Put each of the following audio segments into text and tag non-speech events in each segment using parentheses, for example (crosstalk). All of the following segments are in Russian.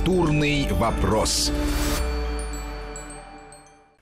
Культурный вопрос.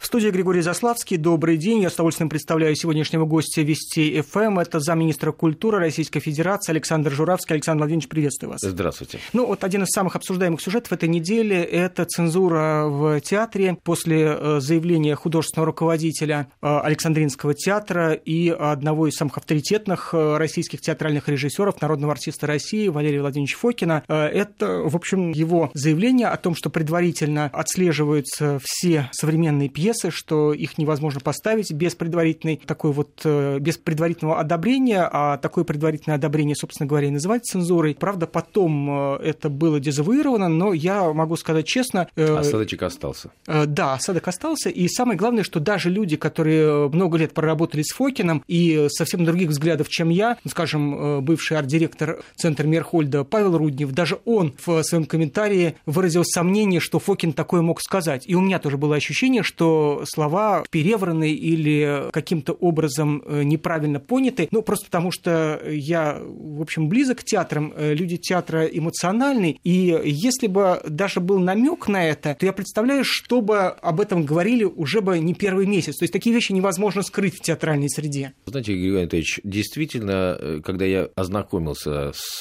Студии Григорий Заславский. Добрый день. Я с удовольствием представляю сегодняшнего гостя Вести ФМ. Это замминистра культуры Российской Федерации Александр Журавский. Александр Владимирович, приветствую вас. Здравствуйте. Ну, вот один из самых обсуждаемых сюжетов этой недели – это цензура в театре после э, заявления художественного руководителя э, Александринского театра и одного из самых авторитетных э, российских театральных режиссеров, народного артиста России Валерия Владимировича Фокина. Это, в общем, его заявление о том, что предварительно отслеживаются все современные пьесы, пьесы, что их невозможно поставить без предварительной такой вот э, без предварительного одобрения, а такое предварительное одобрение, собственно говоря, и называется цензурой. Правда, потом э, это было дезавуировано, но я могу сказать честно... Э, осадочек остался. Да, осадок остался, и самое главное, что даже люди, которые много лет проработали с Фокином и совсем других взглядов, чем я, ну, скажем, бывший арт-директор Центра Мерхольда Павел Руднев, даже он в своем комментарии выразил сомнение, что Фокин такое мог сказать. И у меня тоже было ощущение, что слова перевраны или каким-то образом э, неправильно поняты, ну, просто потому что я, в общем, близок к театрам, э, люди театра эмоциональны, и если бы даже был намек на это, то я представляю, что бы об этом говорили уже бы не первый месяц. То есть такие вещи невозможно скрыть в театральной среде. Знаете, Григорий Анатольевич, действительно, э, когда я ознакомился с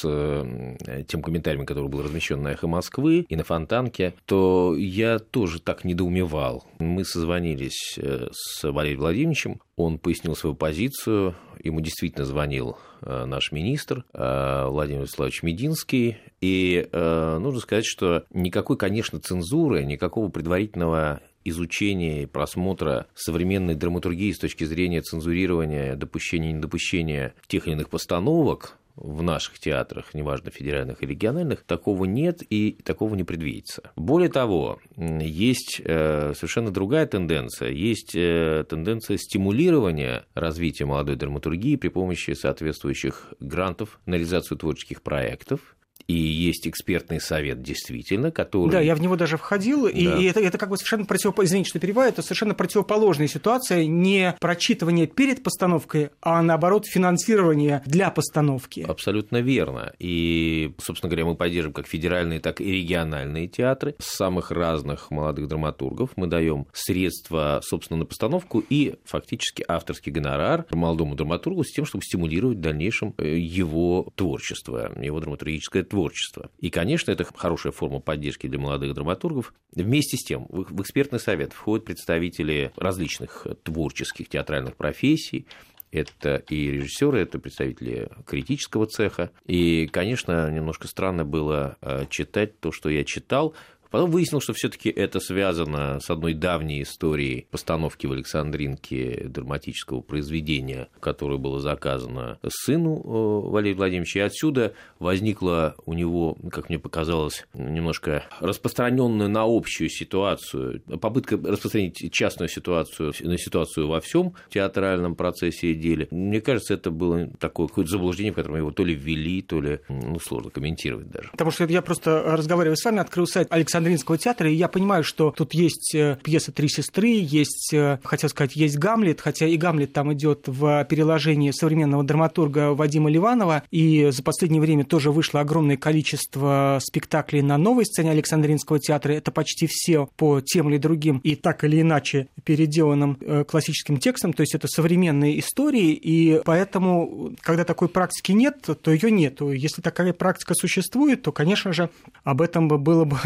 тем комментарием, который был размещен на «Эхо Москвы» и на Фонтанке, то я тоже так недоумевал. Мы созвонились созвонились э, с Валерием Владимировичем, он пояснил свою позицию, ему действительно звонил э, наш министр э, Владимир Владимирович Мединский, и нужно сказать, что никакой, конечно, цензуры, никакого предварительного изучения и просмотра современной драматургии с точки зрения цензурирования, допущения и недопущения тех или иных постановок в наших театрах, неважно, федеральных или региональных, такого нет и такого не предвидится. Более того, есть э, совершенно другая тенденция. Есть э, тенденция стимулирования развития молодой драматургии при помощи соответствующих грантов на реализацию творческих проектов и есть экспертный совет, действительно, который... Да, я в него даже входил, да. и это, это как бы совершенно противоположная, извините, что перебиваю, это совершенно противоположная ситуация, не прочитывание перед постановкой, а наоборот финансирование для постановки. Абсолютно верно. И, собственно говоря, мы поддерживаем как федеральные, так и региональные театры с самых разных молодых драматургов. Мы даем средства, собственно, на постановку и фактически авторский гонорар молодому драматургу с тем, чтобы стимулировать в дальнейшем э, его творчество, его драматургическое творчество творчества. И, конечно, это хорошая форма поддержки для молодых драматургов. Вместе с тем, в экспертный совет входят представители различных творческих театральных профессий, это и режиссеры, это представители критического цеха. И, конечно, немножко странно было э, читать то, что я читал, Потом выяснилось, что все-таки это связано с одной давней историей постановки в Александринке драматического произведения, которое было заказано сыну э, Валерия Владимировича. И отсюда возникла у него, как мне показалось, немножко распространенная на общую ситуацию, попытка распространить частную ситуацию на ситуацию во всем театральном процессе и деле. Мне кажется, это было такое какое-то заблуждение, в котором его то ли ввели, то ли, ну, сложно комментировать даже. Потому что я просто разговариваю с вами, открыл сайт Александра Александринского театра, и я понимаю, что тут есть э, пьеса «Три сестры», есть, э, хотел сказать, есть «Гамлет», хотя и «Гамлет» там идет в переложении современного драматурга Вадима Ливанова, и за последнее время тоже вышло огромное количество спектаклей на новой сцене Александринского театра, это почти все по тем или другим и так или иначе переделанным э, классическим текстом, то есть это современные истории, и поэтому, когда такой практики нет, то ее нет. Если такая практика существует, то, конечно же, об этом бы было бы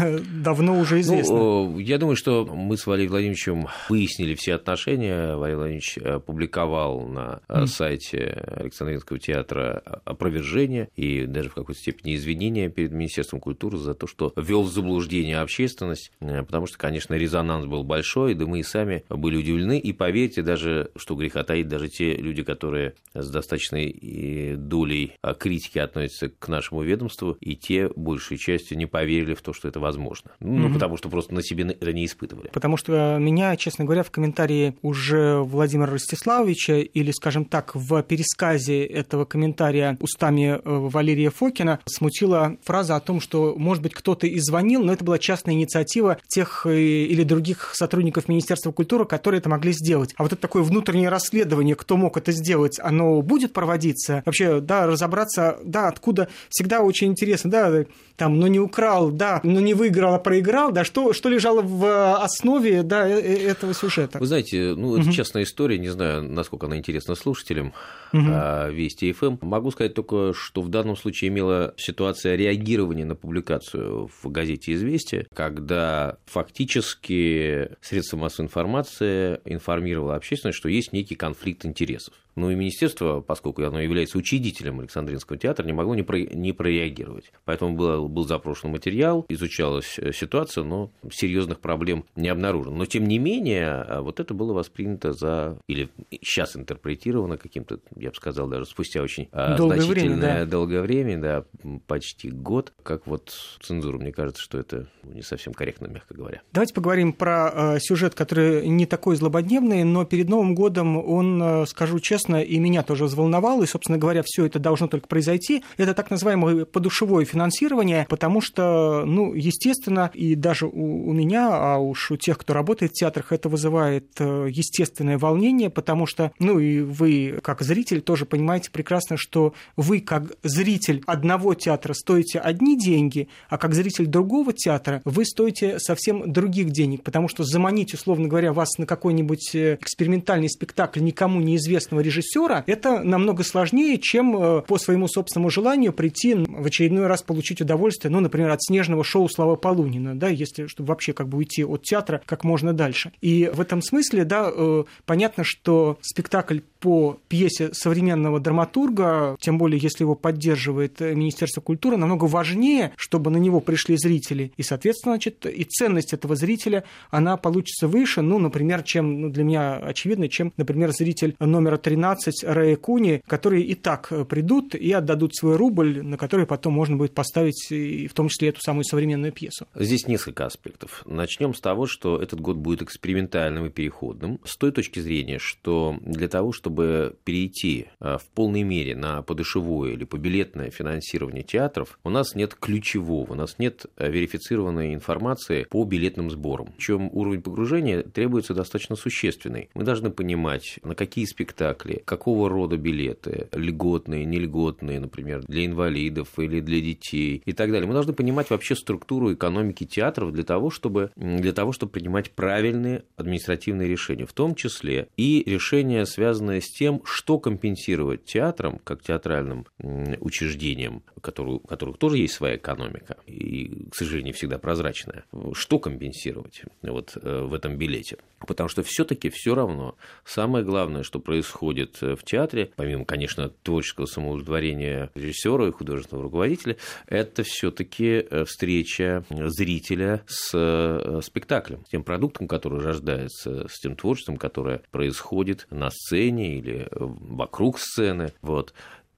давно уже известно. Ну, я думаю, что мы с Валерием Владимировичем выяснили все отношения. Валерий Владимирович опубликовал на mm. сайте Александринского театра опровержение и даже в какой-то степени извинения перед Министерством культуры за то, что ввел в заблуждение общественность, э, потому что, конечно, резонанс был большой, да мы и сами были удивлены. И поверьте, даже, что греха таит, даже те люди, которые с достаточной долей критики относятся к нашему ведомству, и те большей частью не поверили в то, что это возможно. Ну, угу. потому что просто на себе это не испытывали. Потому что меня, честно говоря, в комментарии уже Владимира Ростиславовича или, скажем так, в пересказе этого комментария устами э, Валерия Фокина смутила фраза о том, что, может быть, кто-то и звонил, но это была частная инициатива тех э, или других сотрудников Министерства культуры, которые это могли сделать. А вот это такое внутреннее расследование, кто мог это сделать, оно будет проводиться? Вообще, да, разобраться, да, откуда всегда очень интересно, да, там, но не украл, да, но не выиграл, а проиграл, да, что, что лежало в основе да, этого сюжета? Вы знаете, ну, это угу. частная история, не знаю, насколько она интересна слушателям угу. Вести ФМ. Могу сказать только, что в данном случае имела ситуация реагирования на публикацию в газете «Известия», когда фактически средства массовой информации информировало общественность, что есть некий конфликт интересов. Ну и министерство, поскольку оно является учредителем Александринского театра, не могло не, про... не прореагировать. Поэтому был, был запрошен материал, изучалась э, ситуация, но серьезных проблем не обнаружено. Но тем не менее, а, вот это было воспринято за, или сейчас интерпретировано каким-то, я бы сказал, даже спустя очень а, долгое значительное время, да. долгое время, да, почти год, как вот цензура, мне кажется, что это не совсем корректно, мягко говоря. Давайте поговорим про э, сюжет, который не такой злободневный, но перед Новым годом он, э, скажу честно, честно, и меня тоже взволновало, и, собственно говоря, все это должно только произойти. Это так называемое подушевое финансирование, потому что, ну, естественно, и даже у, у меня, а уж у тех, кто работает в театрах, это вызывает э, естественное волнение, потому что, ну, и вы, как зритель, тоже понимаете прекрасно, что вы, как зритель одного театра, стоите одни деньги, а как зритель другого театра вы стоите совсем других денег, потому что заманить, условно говоря, вас на какой-нибудь э, экспериментальный спектакль никому неизвестного режиссера режиссера, это намного сложнее, чем э, по своему собственному желанию прийти в очередной раз получить удовольствие, ну, например, от снежного шоу Слава Полунина, да, если чтобы вообще как бы уйти от театра как можно дальше. И в этом смысле, да, э, понятно, что спектакль по пьесе современного драматурга, тем более если его поддерживает э, Министерство культуры, намного важнее, чтобы на него пришли зрители. И, соответственно, значит, и ценность этого зрителя, она получится выше, ну, например, чем, ну, для меня очевидно, чем, например, зритель номера 13 13 Раекуни, которые и так э, придут и отдадут свой рубль, на который потом можно будет поставить в том числе эту самую современную пьесу. Здесь несколько аспектов. Начнем с того, что этот год будет экспериментальным и переходным, с той точки зрения, что для того, чтобы перейти э, в полной мере на подушевое или побилетное финансирование театров, у нас нет ключевого, у нас нет э, верифицированной информации по билетным сборам. Причем уровень погружения требуется достаточно существенный. Мы должны понимать, на какие спектакли спектакли, какого рода билеты, льготные, нельготные, например, для инвалидов или для детей и так далее. Мы должны понимать вообще структуру экономики театров для того, чтобы, для того, чтобы принимать правильные административные решения, в том числе и решения, связанные с тем, что компенсировать театрам, как театральным учреждениям, у которых тоже есть своя экономика, и, к сожалению, не всегда прозрачная, что компенсировать вот э, в этом билете. Потому что все-таки все равно самое главное, что происходит э, в театре, помимо, конечно, творческого самоудовлетворения режиссера и художественного руководителя, это все-таки э, встреча зрителя с э, спектаклем, с тем продуктом, который рождается, с тем творчеством, которое происходит на сцене или вокруг сцены. Вот.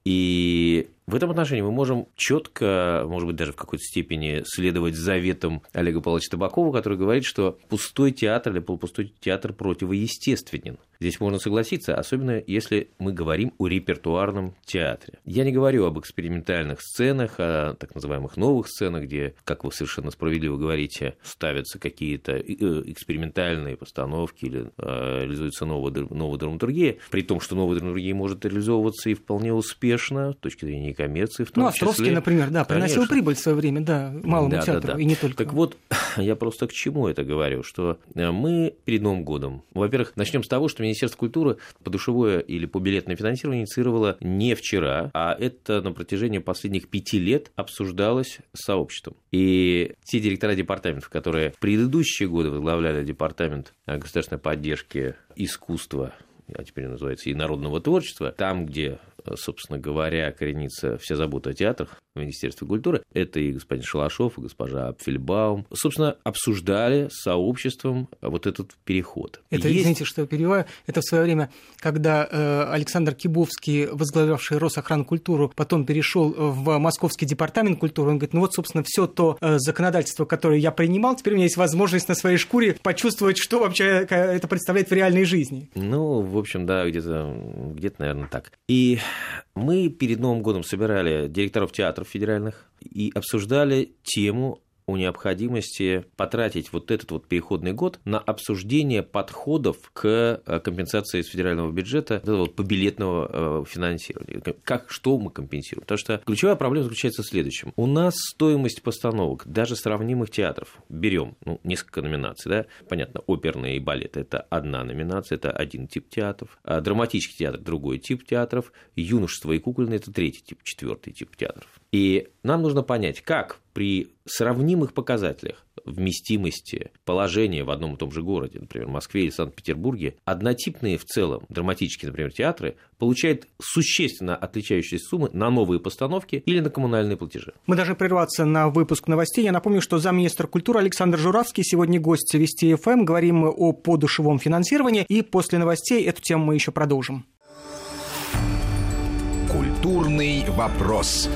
И в этом отношении мы можем четко, может быть, даже в какой-то степени следовать заветам Олега Павловича Табакова, который говорит, что пустой театр или полупустой театр противоестественен. Здесь можно согласиться, особенно если мы говорим о репертуарном театре. Я не говорю об экспериментальных сценах, о так называемых новых сценах, где, как вы совершенно справедливо говорите, ставятся какие-то э, экспериментальные постановки или э, реализуется новая, новая драматургия, при том, что новая драматургия может реализовываться и вполне успешно с точки зрения коммерции в том ну, Островский, числе. например, да, приносил Конечно. прибыль в свое время, да, малому да, театру, да, да. и не только. Так вот, (clears throat) я просто к чему это говорю, что э, мы перед Новым годом, во-первых, начнем с того, что Министерство культуры подушевое или побилетное финансирование инициировало не вчера, а это на протяжении последних пяти лет обсуждалось сообществом. И те директора департаментов, которые в предыдущие годы возглавляли департамент государственной поддержки искусства а теперь называется и народного творчества, там, где собственно говоря, коренится вся забота о театрах в Министерстве культуры. Это и господин Шалашов, и госпожа Апфельбаум. Собственно, обсуждали с сообществом вот этот переход. Это, Есть... извините, что я перебиваю, это в свое время, когда э, Александр Кибовский, возглавлявший Росохрану культуру, потом перешел в Московский департамент культуры, он говорит, ну вот, собственно, все то э, законодательство, которое я принимал, теперь у меня есть возможность на своей шкуре почувствовать, что вообще это представляет в реальной жизни. Ну, в общем, да, где-то, где-то наверное, так. И мы перед Новым годом собирали директоров театров федеральных и обсуждали тему о необходимости потратить вот этот вот переходный год на обсуждение подходов к э, компенсации из федерального бюджета вот, побилетного э, финансирования. Как, что мы компенсируем? Потому что ключевая проблема заключается в следующем. У нас стоимость постановок даже сравнимых театров, берем ну, несколько номинаций, да, понятно, оперные и балет – это одна номинация, это один тип театров, а драматический театр – другой тип театров, юношество и кукольный – это третий тип, четвертый тип театров. И нам нужно понять, как при сравнимых показателях вместимости положения в одном и том же городе, например, Москве или Санкт-Петербурге, однотипные в целом драматические, например, театры получают существенно отличающиеся суммы на новые постановки или на коммунальные платежи. Мы должны прерваться на выпуск новостей. Я напомню, что замминистра культуры Александр Журавский сегодня гость Вести ФМ. Говорим мы о подушевом финансировании. И после новостей эту тему мы еще продолжим. Культурный вопрос.